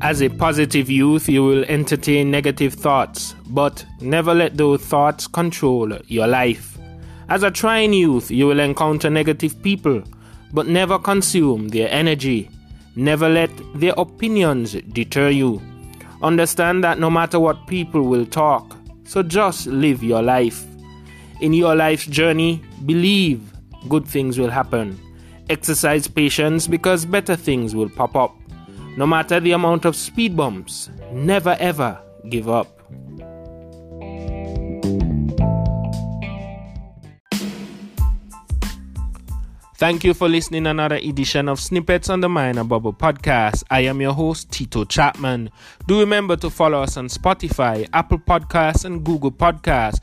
As a positive youth, you will entertain negative thoughts, but never let those thoughts control your life. As a trying youth, you will encounter negative people, but never consume their energy. Never let their opinions deter you. Understand that no matter what people will talk, so just live your life. In your life's journey, believe good things will happen. Exercise patience because better things will pop up. No matter the amount of speed bumps, never ever give up. Thank you for listening another edition of Snippets on the Minor Bubble podcast. I am your host Tito Chapman. Do remember to follow us on Spotify, Apple Podcasts, and Google Podcasts